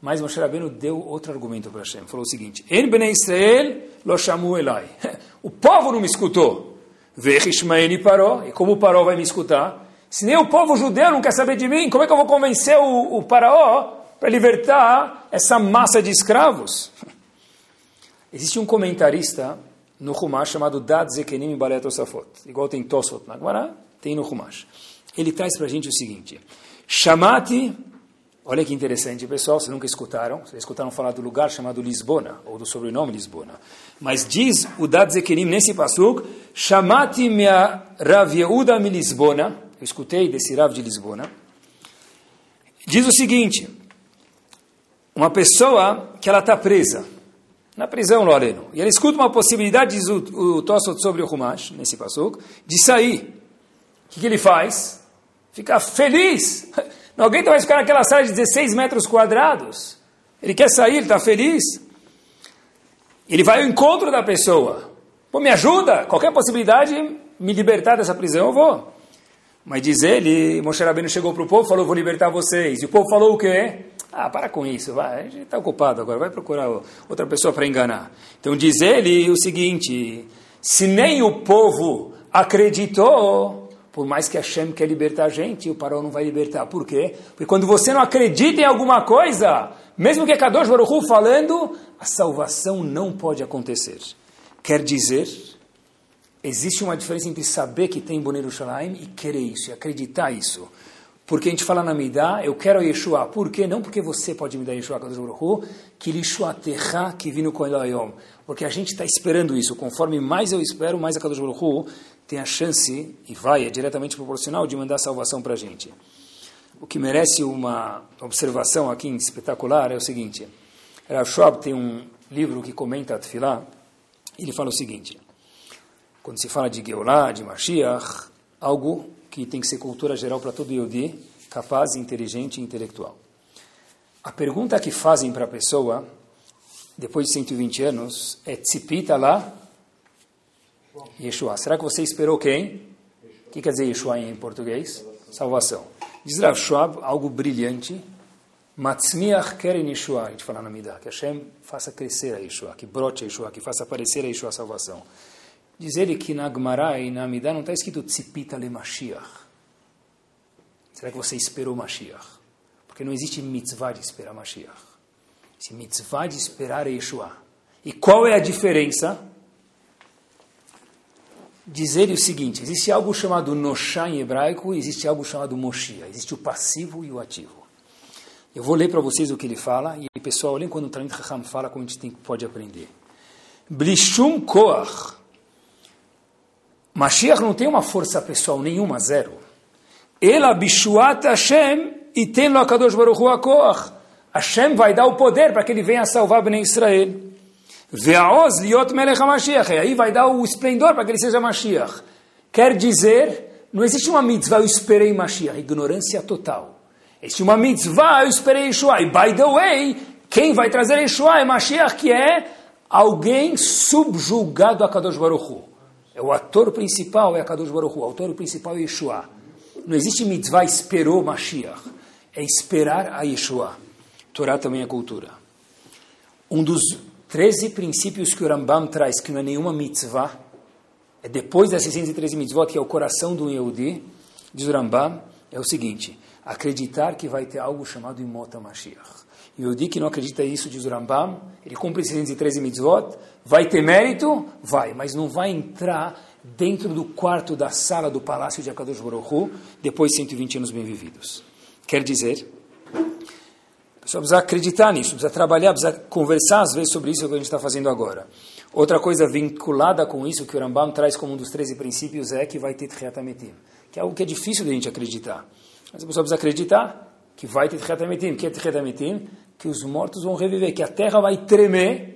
mas Moshe Rabbeinu deu outro argumento para Hashem, falou o seguinte, En Bnei Israel lo shamu elai, o povo não me escutou, Vechishmaeni paró, e como o paró vai me escutar? Se nem o povo judeu não quer saber de mim, como é que eu vou convencer o, o paraó para libertar essa massa de escravos? Existe um comentarista no Humash chamado Dad Zekenim Balet. Igual tem Tosfot na Gemara, tem no Humash. Ele traz para a gente o seguinte: Chamati, olha que interessante, pessoal, vocês nunca escutaram, vocês escutaram falar do lugar chamado Lisbona, ou do sobrenome Lisbona. Mas diz o Dad Zekenim nesse pasuk, Chamati mea Rav Yehuda mi Lisbona, eu escutei desse Rav de Lisbona, diz o seguinte, uma pessoa que ela está presa, na prisão, Loreno. E ele escuta uma possibilidade, diz o, o Tossot sobre o Humash, nesse passuco, de sair. O que, que ele faz? Fica feliz. Alguém vai ficar naquela sala de 16 metros quadrados. Ele quer sair, ele está feliz. Ele vai ao encontro da pessoa. Pô, me ajuda, qualquer possibilidade, me libertar dessa prisão, eu vou. Mas diz ele, Moshe Rabbeinu chegou para o povo falou, vou libertar vocês. E o povo falou o quê? Ah, para com isso, vai, a gente está ocupado agora, vai procurar outra pessoa para enganar. Então diz ele o seguinte: se nem o povo acreditou, por mais que Hashem quer libertar a gente, o Paró não vai libertar. Por quê? Porque quando você não acredita em alguma coisa, mesmo que Kadosh Baruch falando, a salvação não pode acontecer. Quer dizer, existe uma diferença entre saber que tem Boneiro Shalaim e querer isso, e acreditar isso. Porque a gente fala na Midah, eu quero Yeshua. Por quê? Não porque você pode me dar Yeshua, que Yeshua terra que vino com Elohim. Porque a gente está esperando isso. Conforme mais eu espero, mais a Kadosh Baruch tem a chance, e vai, é diretamente proporcional, de mandar salvação para a gente. O que merece uma observação aqui espetacular é o seguinte. Rav Schwab tem um livro que comenta a Tfilah, ele fala o seguinte. Quando se fala de Geulah, de Mashiach, algo que tem que ser cultura geral para todo Yodi, capaz, inteligente e intelectual. A pergunta que fazem para a pessoa, depois de 120 anos, é Tzipita lá, Yeshua. Será que você esperou quem? O que quer dizer Yeshua em português? Salvação. Diz Rav Schwab, algo brilhante, Matzmiach keren Yeshua, a gente fala na Midah, que Hashem faça crescer a Yeshua, que brote a Yeshua, que faça aparecer a Yeshua a salvação. Diz ele que na Gemara e na Amidah não está escrito Tzipita le Mashiach. Será que você esperou Mashiach? Porque não existe mitzvah de esperar Mashiach. Esse mitzvah de esperar é Yeshua. E qual é a diferença? dizer o seguinte: existe algo chamado Noshá em hebraico e existe algo chamado Moshia. Existe o passivo e o ativo. Eu vou ler para vocês o que ele fala, e pessoal, olhem quando o Talmud Raham fala como a gente tem, pode aprender. Blishum Koach. Mashiach não tem uma força pessoal nenhuma, zero. Ela Bishuat Hashem e tem lo Akadosh Baruch Hu. Hashem vai dar o poder para que ele venha salvar Bnei Israel. Ve'aoz liot melech HaMashiach. E aí vai dar o esplendor para que ele seja Mashiach. Quer dizer, não existe uma mitzvah, eu esperei Mashiach. Ignorância total. Existe uma mitzvah, eu esperei Yeshua. E by the way, quem vai trazer Yeshua é Mashiach, que é alguém subjugado a Kadosh Baruch Hu. É o ator principal é a Kadosh Baruch Hu. O ator principal é Yeshua. Não existe mitzvah esperou Mashiach. É esperar a Yeshua. Torá também é cultura. Um dos 13 princípios que o Rambam traz, que não é nenhuma mitzvah, é depois das 613 mitzvot, que é o coração do Yehudi, diz o Rambam, é o seguinte, acreditar que vai ter algo chamado Imota Mashiach. E o que não acredita nisso, diz o Rambam, ele cumpre 613 mitzvot, vai ter mérito? Vai, mas não vai entrar dentro do quarto da sala do palácio de Akadosh Baruch Hu, depois de 120 anos bem vividos. Quer dizer, pessoa precisa acreditar nisso, precisa trabalhar, precisa conversar às vezes sobre isso que a gente está fazendo agora. Outra coisa vinculada com isso que o Rambam traz como um dos 13 princípios é que vai ter Tchiatametim, que é algo que é difícil de a gente acreditar. Mas a pessoa precisa acreditar que vai ter Tchiatametim. que é Tchiatametim? Que os mortos vão reviver, que a terra vai tremer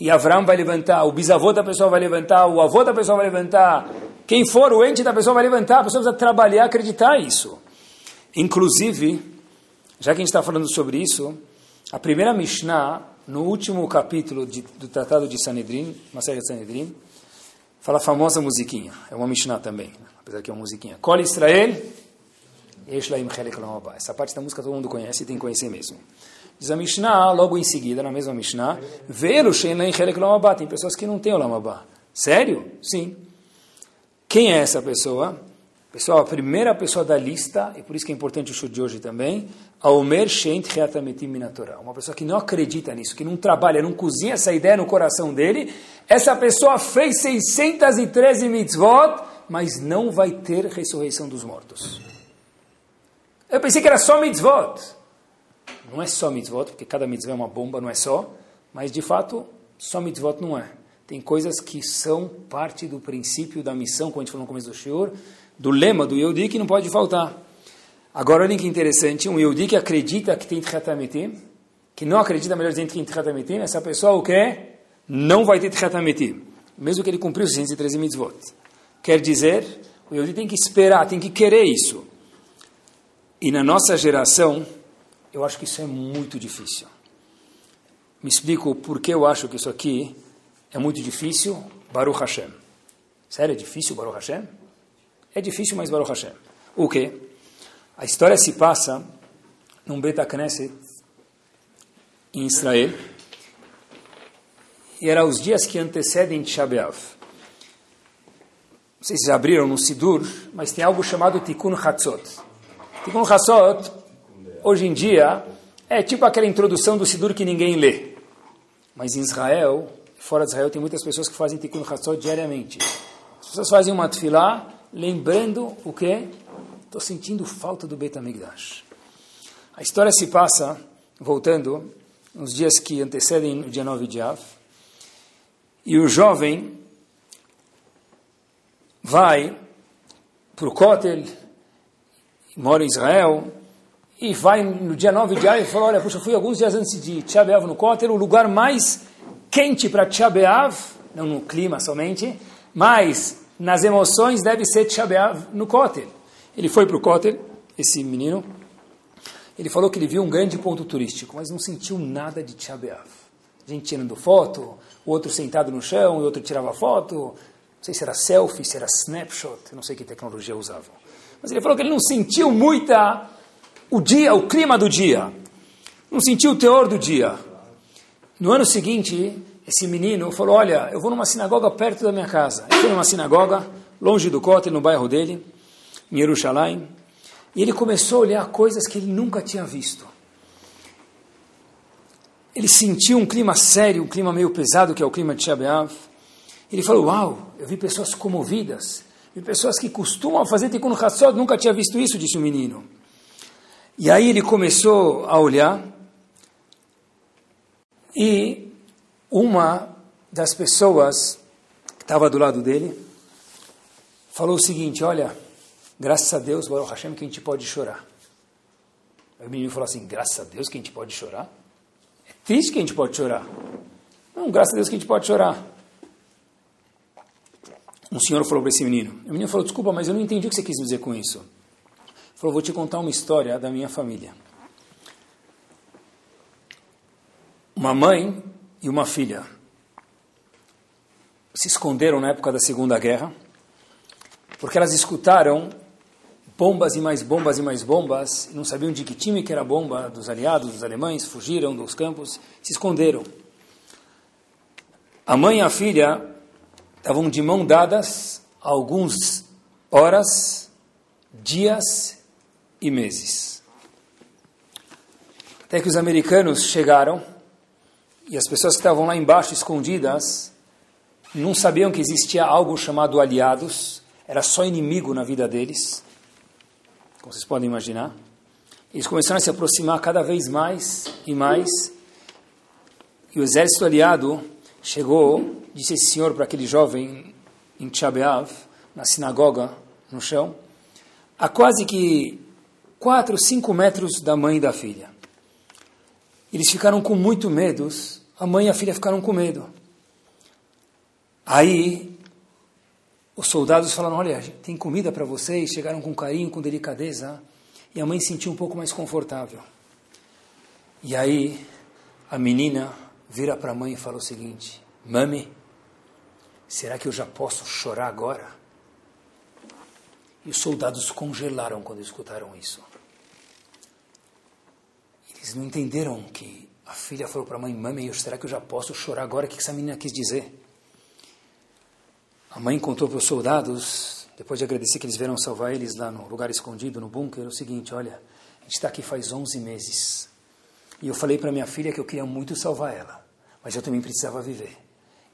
e Avram vai levantar, o bisavô da pessoa vai levantar, o avô da pessoa vai levantar, quem for o ente da pessoa vai levantar, a pessoa precisa trabalhar, acreditar isso. Inclusive, já que a gente está falando sobre isso, a primeira Mishnah, no último capítulo de, do Tratado de Sanedrin, Maseret Sanedrin, fala a famosa musiquinha. É uma Mishnah também, apesar que é uma musiquinha. Kol Israel, Essa parte da música todo mundo conhece e tem que conhecer mesmo. Diz a Mishnah, logo em seguida, na mesma Mishnah, Velo Tem pessoas que não têm o Lamabá. Sério? Sim. Quem é essa pessoa? Pessoal, a primeira pessoa da lista, e por isso que é importante o show de hoje também, Aomer Shent Reatametim Minatorah. Uma pessoa que não acredita nisso, que não trabalha, não cozinha essa ideia no coração dele. Essa pessoa fez 613 mitzvot, mas não vai ter ressurreição dos mortos. Eu pensei que era só mitzvot. Não é só mitzvot, porque cada mitzvah é uma bomba, não é só. Mas, de fato, só mitzvot não é. Tem coisas que são parte do princípio da missão, como a gente falou no começo do Shiur, do lema do Yehudi que não pode faltar. Agora, olhem que interessante, um Yehudi que acredita que tem Tchatametim, que não acredita, melhor dizendo, que tem Tchatametim, essa pessoa o que Não vai ter Tchatametim, mesmo que ele cumpriu os 613 mitzvot. Quer dizer, o Yehudi tem que esperar, tem que querer isso. E na nossa geração, eu acho que isso é muito difícil. Me explico por que eu acho que isso aqui é muito difícil, Baruch Hashem. Sério, é difícil Baruch Hashem? É difícil, mas Baruch Hashem. O quê? A história se passa num Beta Knesset em Israel. E era os dias que antecedem Tisha B'Av. Não sei se já abriram no Sidur, mas tem algo chamado Tikkun Hatzot. Tikkun Hatzot, hoje em dia, é tipo aquela introdução do Sidur que ninguém lê. Mas em Israel, fora de Israel, tem muitas pessoas que fazem Tikkun Hatzot diariamente. As pessoas fazem uma tefilá lembrando o que? Estou sentindo falta do Beit HaMikdash. A história se passa, voltando, nos dias que antecedem o dia 9 de Av, e o jovem vai para o Kotel, mora em Israel, e vai no dia 9 de Av e fala, olha, puxa, fui alguns dias antes de Tchabeav no Kotel, o lugar mais quente para Tchabeav, não no clima somente, mas nas emoções deve ser Tisha no Kotel. Ele foi para o Kotel, esse menino, ele falou que ele viu um grande ponto turístico, mas não sentiu nada de A gente tirando foto, outro sentado no chão, o outro tirava foto, não sei se era selfie, se era snapshot, não sei que tecnologia usavam. Mas ele falou que ele não sentiu muita o dia, o clima do dia, não sentiu o teor do dia. No ano seguinte, esse menino falou, olha, eu vou numa sinagoga perto da minha casa. Ele foi numa sinagoga, longe do Kotel, no bairro dele, em Jerusalém, e ele começou a olhar coisas que ele nunca tinha visto. Ele sentiu um clima sério, um clima meio pesado, que é o clima de Shabeav, Ele falou, uau, eu vi pessoas comovidas, vi pessoas que costumam fazer Tikkun Hatzot, nunca tinha visto isso, disse o menino. E aí ele começou a olhar e uma das pessoas que estava do lado dele falou o seguinte, olha, graças a Deus, Baruch Hashem, que a gente pode chorar. O menino falou assim, graças a Deus que a gente pode chorar? É triste que a gente pode chorar. Não, graças a Deus que a gente pode chorar. Um senhor falou para esse menino. O menino falou, desculpa, mas eu não entendi o que você quis dizer com isso. Falou, vou te contar uma história da minha família. Uma mãe e uma filha se esconderam na época da Segunda Guerra, porque elas escutaram bombas e mais bombas e mais bombas, e não sabiam de que time que era a bomba dos aliados, dos alemães, fugiram dos campos, se esconderam. A mãe e a filha estavam de mão dadas alguns horas, dias e meses. Até que os americanos chegaram e as pessoas que estavam lá embaixo escondidas não sabiam que existia algo chamado aliados, era só inimigo na vida deles, como vocês podem imaginar. Eles começaram a se aproximar cada vez mais e mais, e o exército aliado chegou disse esse senhor para aquele jovem em Tchabeav, na sinagoga, no chão, a quase que quatro, cinco metros da mãe e da filha. Eles ficaram com muito medo, a mãe e a filha ficaram com medo. Aí, os soldados falaram, olha, tem comida para vocês, chegaram com carinho, com delicadeza, e a mãe se sentiu um pouco mais confortável. E aí, a menina vira para a mãe e fala o seguinte, Mami, Será que eu já posso chorar agora? E os soldados congelaram quando escutaram isso. Eles não entenderam que a filha falou para a mãe: Mãe, será que eu já posso chorar agora? O que essa menina quis dizer? A mãe contou para os soldados, depois de agradecer que eles vieram salvar eles lá no lugar escondido, no bunker, o seguinte: Olha, a gente está aqui faz 11 meses. E eu falei para minha filha que eu queria muito salvar ela, mas eu também precisava viver.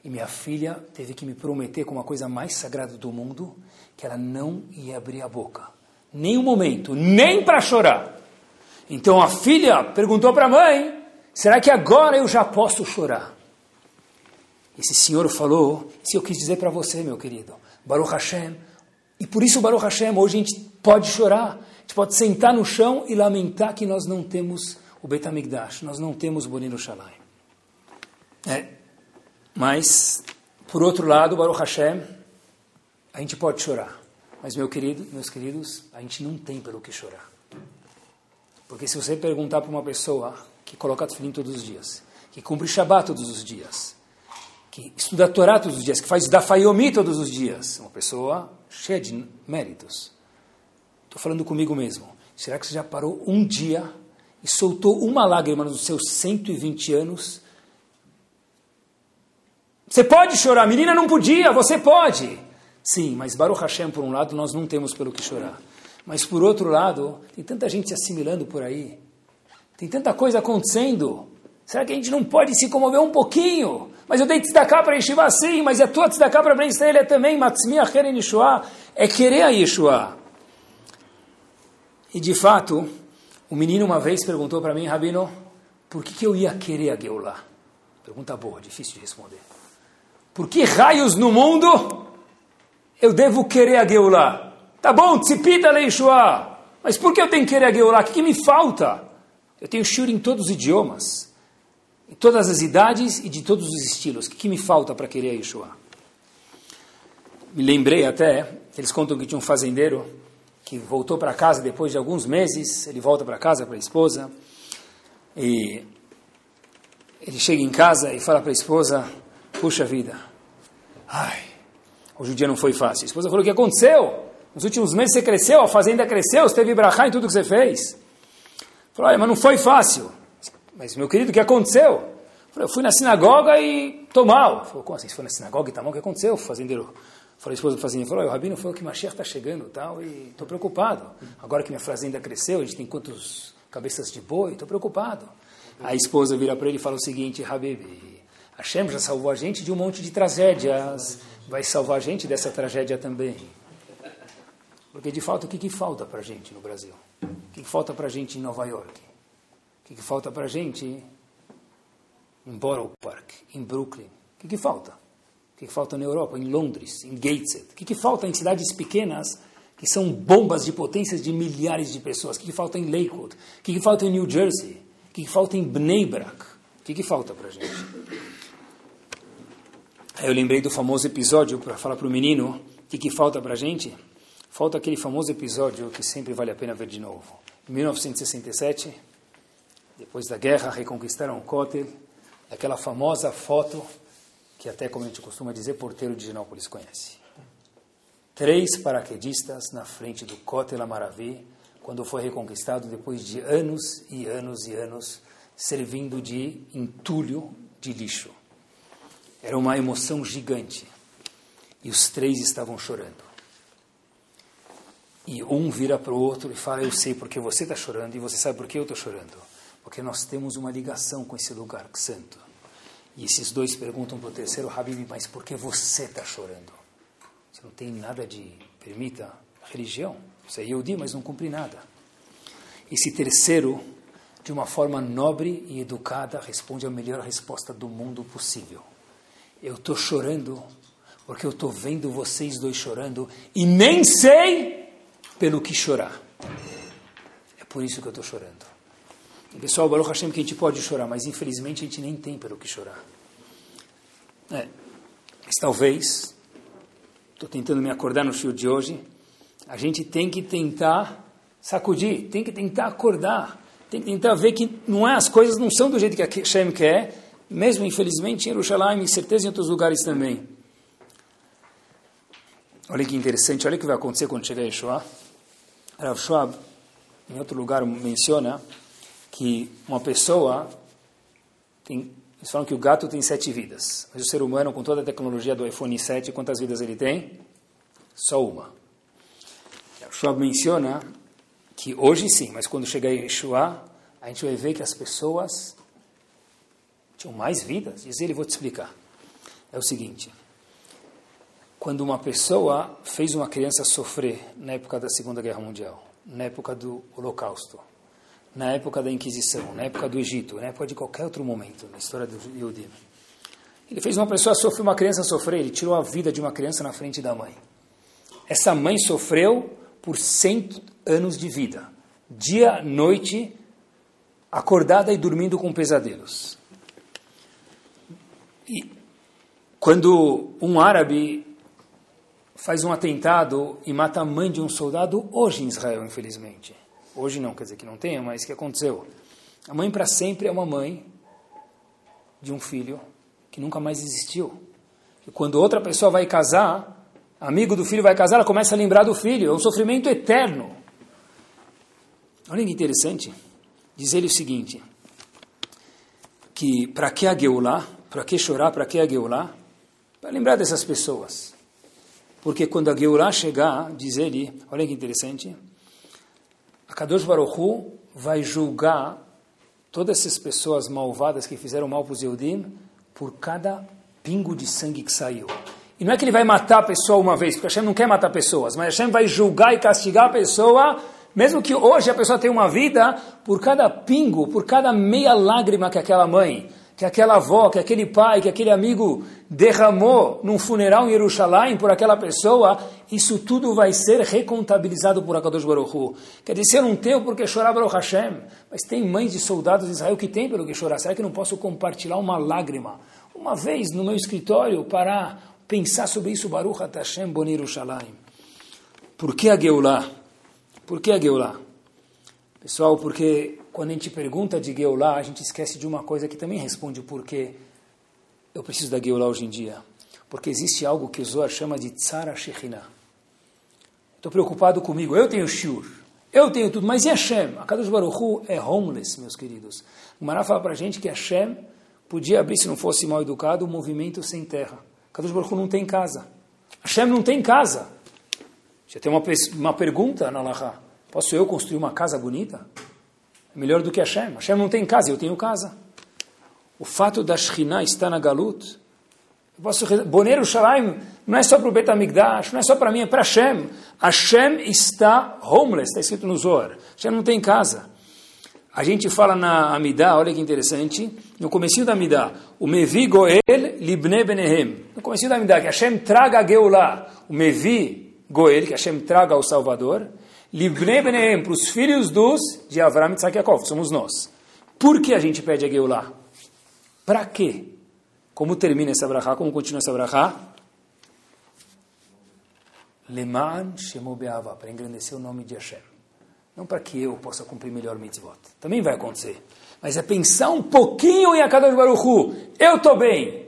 E minha filha teve que me prometer com uma coisa mais sagrada do mundo, que ela não ia abrir a boca. Nem um momento, nem para chorar. Então a filha perguntou para a mãe, será que agora eu já posso chorar? Esse senhor falou, isso eu quis dizer para você, meu querido. Baruch Hashem. E por isso, Baruch Hashem, hoje a gente pode chorar. A gente pode sentar no chão e lamentar que nós não temos o Bet HaMikdash, nós não temos o Bonino Shalai. É, mas, por outro lado, Baruch Hashem, a gente pode chorar. Mas, meu querido, meus queridos, a gente não tem pelo que chorar. Porque se você perguntar para uma pessoa que coloca tefilim todos os dias, que cumpre Shabbat todos os dias, que estuda a Torá todos os dias, que faz Dafayomi todos os dias, uma pessoa cheia de méritos. Estou falando comigo mesmo. Será que você já parou um dia e soltou uma lágrima nos seus 120 anos você pode chorar, a menina não podia, você pode. Sim, mas Baruch Hashem, por um lado, nós não temos pelo que chorar. Mas por outro lado, tem tanta gente se assimilando por aí. Tem tanta coisa acontecendo. Será que a gente não pode se comover um pouquinho? Mas eu dei tzedakah para Yeshiva sim, mas a tua tzedakah para Ben Israel é também Matzmiah Heren Yeshua, é querer a Yeshua. E de fato, o menino uma vez perguntou para mim, Rabino, por que, que eu ia querer a Geulah? Pergunta boa, difícil de responder. Por que raios no mundo eu devo querer a Geulah? Tá bom, tzipita leishua. Mas por que eu tenho que querer a Geulah? O que, que me falta? Eu tenho shur em todos os idiomas, em todas as idades e de todos os estilos. O que, que me falta para querer a Yeshua? Me lembrei até, eles contam que tinha um fazendeiro que voltou para casa depois de alguns meses, ele volta para casa para a esposa, e ele chega em casa e fala para a esposa, Puxa vida. Ai, hoje o dia não foi fácil. A esposa falou: O que aconteceu? Nos últimos meses você cresceu, a fazenda cresceu, você teve brachá em tudo que você fez. Falou: Olha, mas não foi fácil. Mas, meu querido, o que aconteceu? Falei, eu fui na sinagoga e estou mal. Falou, como assim? Você foi na sinagoga e está mal? O que aconteceu? O fazendeiro falou, a esposa do fazendeiro falou, o Rabino falou que Mashiach está chegando tal, e estou preocupado. Agora que minha fazenda cresceu, a gente tem quantos cabeças de boi, estou preocupado. A esposa vira para ele e fala o seguinte, Habibi, Hashem já salvou a gente de um monte de tragédias, vai salvar a gente dessa tragédia também. Porque de fato, o que, que falta para a gente no Brasil? O que, que falta para a gente em Nova York? O que, que falta para a gente em Borough Park, em Brooklyn? O que, que falta? O que, que falta na Europa, em Londres, em Gateshead? O que, que falta em cidades pequenas que são bombas de potências de milhares de pessoas? O que, que falta em Lakewood? O que, que falta em New Jersey? O que, que falta em Bnei Brak? O que, que falta para a gente? Aí eu lembrei do famoso episódio para falar para o menino o que, que falta para a gente. Falta aquele famoso episódio que sempre vale a pena ver de novo. Em 1967, depois da guerra, reconquistaram o Kotel, aquela famosa foto que até, como a gente costuma dizer, porteiro de Ginópolis conhece. Três paraquedistas na frente do Kotel Amaravi, quando foi reconquistado depois de anos e anos e anos servindo de entulho de lixo. Era uma emoção gigante. E os três estavam chorando. E um vira para o outro e fala: Eu sei porque você está chorando e você sabe por que eu estou chorando. Porque nós temos uma ligação com esse lugar santo. E esses dois perguntam para o terceiro: Habib, mas por que você está chorando? Você não tem nada de, permita, religião. Você é Yehudi, mas não cumpre nada. Esse terceiro, de uma forma nobre e educada, responde a melhor resposta do mundo possível. Eu estou chorando porque eu estou vendo vocês dois chorando e nem sei pelo que chorar. É por isso que eu estou chorando. Pessoal, Baruch Hashem que a gente pode chorar, mas infelizmente a gente nem tem pelo que chorar. É. Mas talvez, estou tentando me acordar no fio de hoje, a gente tem que tentar sacudir, tem que tentar acordar, tem que tentar ver que não é, as coisas não são do jeito que a Hashem quer, mesmo infelizmente em Jerusalém, em certeza em outros lugares também. Olha que interessante, olha o que vai acontecer quando chegar Yeshua. Rav Schwab, em outro lugar, menciona que uma pessoa tem. Eles falam que o gato tem sete vidas, mas o ser humano, com toda a tecnologia do iPhone 7, quantas vidas ele tem? Só uma. Rav Schwab menciona que hoje sim, mas quando chegar Yeshua, a gente vai ver que as pessoas tinham mais vidas. Diz ele, vou te explicar. É o seguinte quando uma pessoa fez uma criança sofrer na época da Segunda Guerra Mundial, na época do Holocausto, na época da Inquisição, na época do Egito, na época de qualquer outro momento na história do Yehudi. Ele fez uma pessoa sofrer, uma criança sofrer, ele tirou a vida de uma criança na frente da mãe. Essa mãe sofreu por cem anos de vida, dia, noite, acordada e dormindo com pesadelos. E quando um árabe faz um atentado e mata a mãe de um soldado hoje em Israel, infelizmente. Hoje não, quer dizer que não tenha, mas que aconteceu. A mãe para sempre é uma mãe de um filho que nunca mais existiu. E quando outra pessoa vai casar, amigo do filho vai casar, ela começa a lembrar do filho. É um sofrimento eterno. Olha que interessante. Diz ele o seguinte, que para que a Geulah, para que chorar, para que a Geulah? Para lembrar dessas pessoas. Porque quando a Geulah chegar, diz ele, olha que interessante, a Kadosh Baruch Hu vai julgar todas essas pessoas malvadas que fizeram mal para os Yehudim por cada pingo de sangue que saiu. E não é que ele vai matar a pessoa uma vez, porque Hashem não quer matar pessoas, mas Hashem vai julgar e castigar a pessoa, mesmo que hoje a pessoa tenha uma vida, por cada pingo, por cada meia lágrima que aquela mãe que aquela avó, que aquele pai, que aquele amigo derramou num funeral em Jerusalém por aquela pessoa, isso tudo vai ser recontabilizado por Akadosh Baruch Hu. Quer dizer, eu não tenho por que chorar Baruch Hashem, mas tem mães de soldados de Israel que têm pelo que chorar. Será que não posso compartilhar uma lágrima? Uma vez no meu escritório para pensar sobre isso, Baruch Hashem Boni. Por que a Geulah? Por que a Geulah? Pessoal, porque quando a gente pergunta de Geulah, a gente esquece de uma coisa que também responde o porquê eu preciso da Geulah hoje em dia. Porque existe algo que o Zohar chama de Tzara Shekhinah. Estou preocupado comigo, eu tenho Shur, eu tenho tudo, mas e Hashem? A Kadosh Baruch Hu é homeless, meus queridos. O Mará fala para a gente que Hashem podia abrir, se não fosse mal educado, um movimento sem terra. Kadosh Baruch Hu não tem casa. Hashem não tem casa. Já tem uma, uma pergunta na Laha. Posso eu construir uma casa bonita? Melhor do que Hashem. Hashem não tem casa, eu tenho casa. O fato da Shekhinah estar na Galut, eu posso Boneiro Shalaim não é só para o Betamigdash, não é só para mim, é para Hashem. Hashem está homeless, está escrito no Zohar. Hashem não tem casa. A gente fala na Amidah, olha que interessante, no comecinho da Amidah, o Mevi Goel Libne Benehem. No comecinho da Amidah, que Hashem traga a Geulah, o Mevi Goel, que Hashem traga o Salvador, Benehem, para os filhos dos de Avram e Yaakov, somos nós. Por que a gente pede a Geulah? Para quê? Como termina essa brachá? Como continua essa brachá? Leman Shemo Be'ava, para engrandecer o nome de Hashem. Não para que eu possa cumprir melhor mitzvot. Também vai acontecer. Mas é pensar um pouquinho em Akadosh Baruch Hu. Eu estou bem.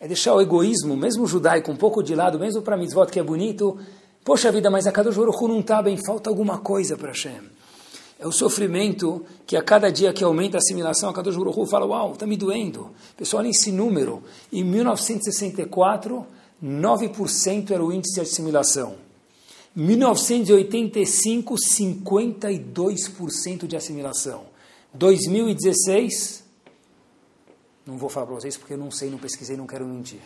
É deixar o egoísmo, mesmo judaico, um pouco de lado, mesmo para mitzvot que é bonito. Poxa vida, mas Akadosh Baruch Hu não está bem. Falta alguma coisa para Hashem. É o sofrimento que a cada dia que aumenta a assimilação, a Kadosh Baruch fala, uau, está me doendo. Pessoal, olha esse número. Em 1964, 9% era o índice de assimilação. 1985, 52% de assimilação. 2016, não vou falar para vocês porque eu não sei, não pesquisei, não quero mentir.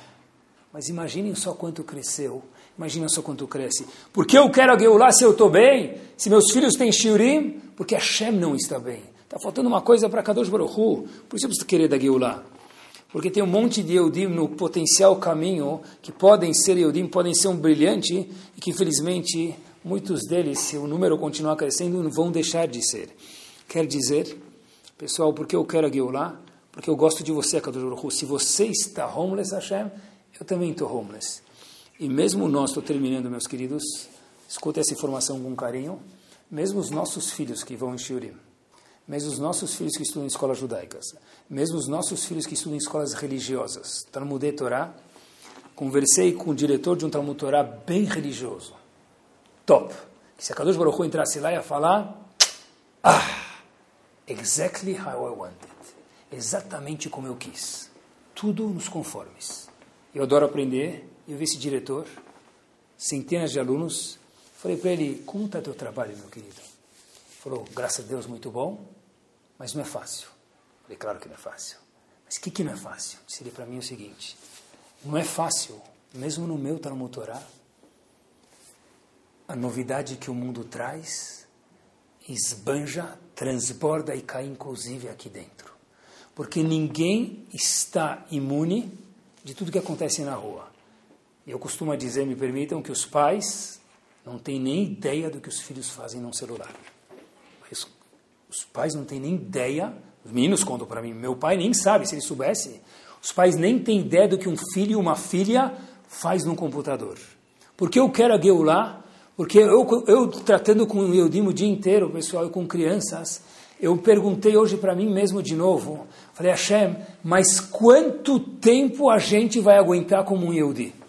Mas imaginem só quanto cresceu Imagina só quanto cresce. Por que eu quero a Geulah se eu estou bem? Se meus filhos têm Shiurim? Porque Hashem não está bem. Está faltando uma coisa para Kadosh Baruch Hu. Por isso eu preciso querer da Geulah. Porque tem um monte de Eudim no potencial caminho que podem ser Eudim, podem ser um brilhante e que infelizmente muitos deles, se o número continuar crescendo, não vão deixar de ser. Quer dizer, pessoal, porque eu quero a Geulah? Porque eu gosto de você, Kadosh Baruch Hu. Se você está homeless, Hashem, eu também estou homeless. E mesmo nós, estou terminando, meus queridos, escuta essa informação com carinho, mesmo os nossos filhos que vão em Shiurim, mesmo os nossos filhos que estudam em escolas judaicas, mesmo os nossos filhos que estudam em escolas religiosas, Talmud Torá, conversei com o diretor de um Talmud Torá bem religioso, top, que se a Kadosh Baruch Hu entrasse lá ia falar, ah, exactly how I wanted, exatamente como eu quis, tudo nos conformes. Eu adoro aprender, eu vi esse diretor, centenas de alunos, falei para ele, como está teu trabalho, meu querido? Ele falou, graças a Deus, muito bom, mas não é fácil. Falei, claro que não é fácil. Mas o que, que não é fácil? Disse ele para mim o seguinte, não é fácil, mesmo no meu Talmud Torá, a novidade que o mundo traz esbanja, transborda e cai inclusive aqui dentro. Porque ninguém está imune de tudo que acontece na rua. Eu costumo dizer, me permitam, que os pais não têm nem ideia do que os filhos fazem no celular. Os pais não têm nem ideia, os meninos contam para mim, meu pai nem sabe, se ele soubesse, os pais nem têm ideia do que um filho ou uma filha faz no computador. Porque eu quero a Geulah, porque eu, eu tratando com o Eudim o dia inteiro, pessoal, e com crianças, eu perguntei hoje para mim mesmo de novo, falei, Hashem, mas quanto tempo a gente vai aguentar como um Yehudi?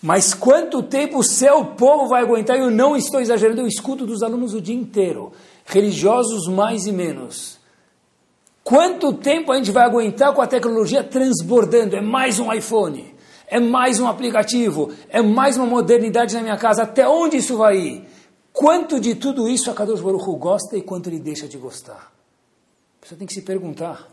Mas quanto tempo o seu povo vai aguentar? Eu não estou exagerando, eu escuto dos alunos o dia inteiro, religiosos mais e menos. Quanto tempo a gente vai aguentar com a tecnologia transbordando? É mais um iPhone, é mais um aplicativo, é mais uma modernidade na minha casa. Até onde isso vai ir? Quanto de tudo isso a Kadosh Baruch gosta e quanto ele deixa de gostar? Pessoa tem que se perguntar.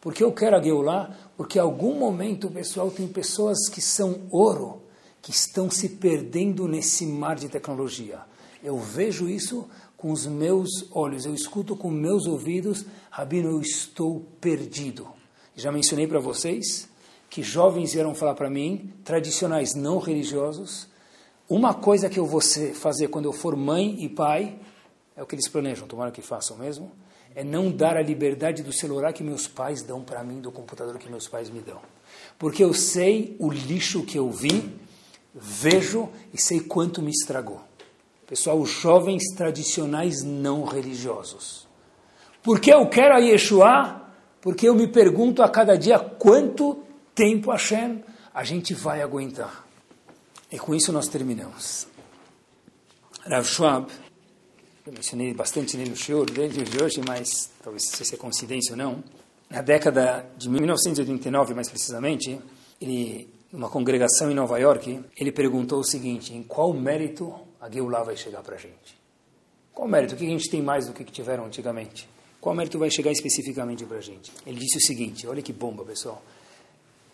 Porque eu quero a Geulah? Porque em algum momento, pessoal, tem pessoas que são ouro que estão se perdendo nesse mar de tecnologia. Eu vejo isso com os meus olhos, eu escuto com meus ouvidos, Rabino, eu estou perdido. Já mencionei para vocês que jovens vieram falar para mim, tradicionais não religiosos, uma coisa que eu vou fazer quando eu for mãe e pai, é o que eles planejam, tomara que façam mesmo, é não dar a liberdade do celular que meus pais dão para mim, do computador que meus pais me dão. Porque eu sei o lixo que eu vi vejo e sei quanto me estragou. Pessoal, os jovens tradicionais não religiosos. Por que eu quero a Yeshua? Porque eu me pergunto a cada dia quanto tempo Hashem a gente vai aguentar. E com isso nós terminamos. Rav Schwab, eu mencionei bastante nele no show dentro de hoje, mas talvez se é coincidência ou não. Na década de 1989, mais precisamente, ele numa congregação em Nova York, ele perguntou o seguinte: em qual mérito a Geulah vai chegar para a gente? Qual mérito? O que a gente tem mais do que tiveram antigamente? Qual mérito vai chegar especificamente para a gente? Ele disse o seguinte, olha que bomba, pessoal.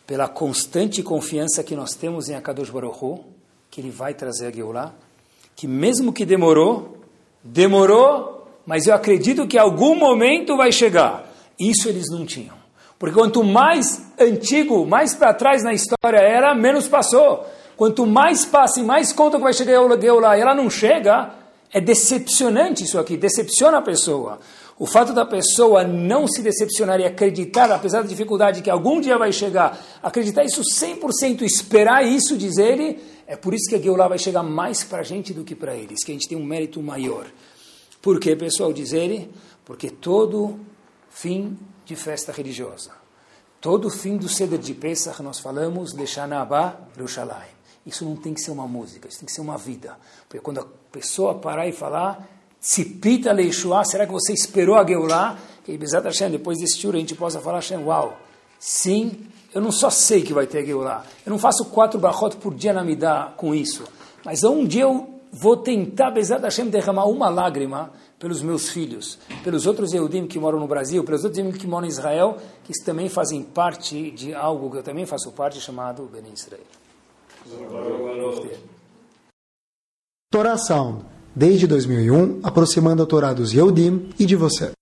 Pela constante confiança que nós temos em Akadosh Baruch que ele vai trazer a Geulah, que mesmo que demorou, demorou, mas eu acredito que algum momento vai chegar. Isso eles não tinham. Porque quanto mais antigo, mais para trás na história era, menos passou. Quanto mais passa e mais conta que vai chegar a Geulah e ela não chega, é decepcionante isso aqui, decepciona a pessoa. O fato da pessoa não se decepcionar e acreditar, apesar da dificuldade que algum dia vai chegar, acreditar isso 100%, esperar isso, diz ele, é por isso que a Geulah vai chegar mais para a gente do que para eles, que a gente tem um mérito maior. Por quê, pessoal? Diz ele, porque todo fim de festa religiosa, todo fim do Seder de Pesach, nós falamos, Leshanabá Yerushalayim. Isso não tem que ser uma música, isso tem que ser uma vida. Porque quando a pessoa parar e falar, Tzipita Leishua, será que você esperou a Geulah? Que Bezat Hashem, depois desse tour a gente possa falar, Hashem, uau, sim, eu não só sei que vai ter a Geulah, eu não faço quatro brachot por dia na Midah com isso, mas um dia eu vou tentar, Bezat Hashem, derramar uma lágrima pelos meus filhos, pelos outros Yehudim que moram no Brasil, pelos outros Yehudim que moram em Israel, que também fazem parte de algo que eu também faço parte, chamado Ben Israel. Sound, desde 2001, aproximando a Torá dos Yehudim e de você.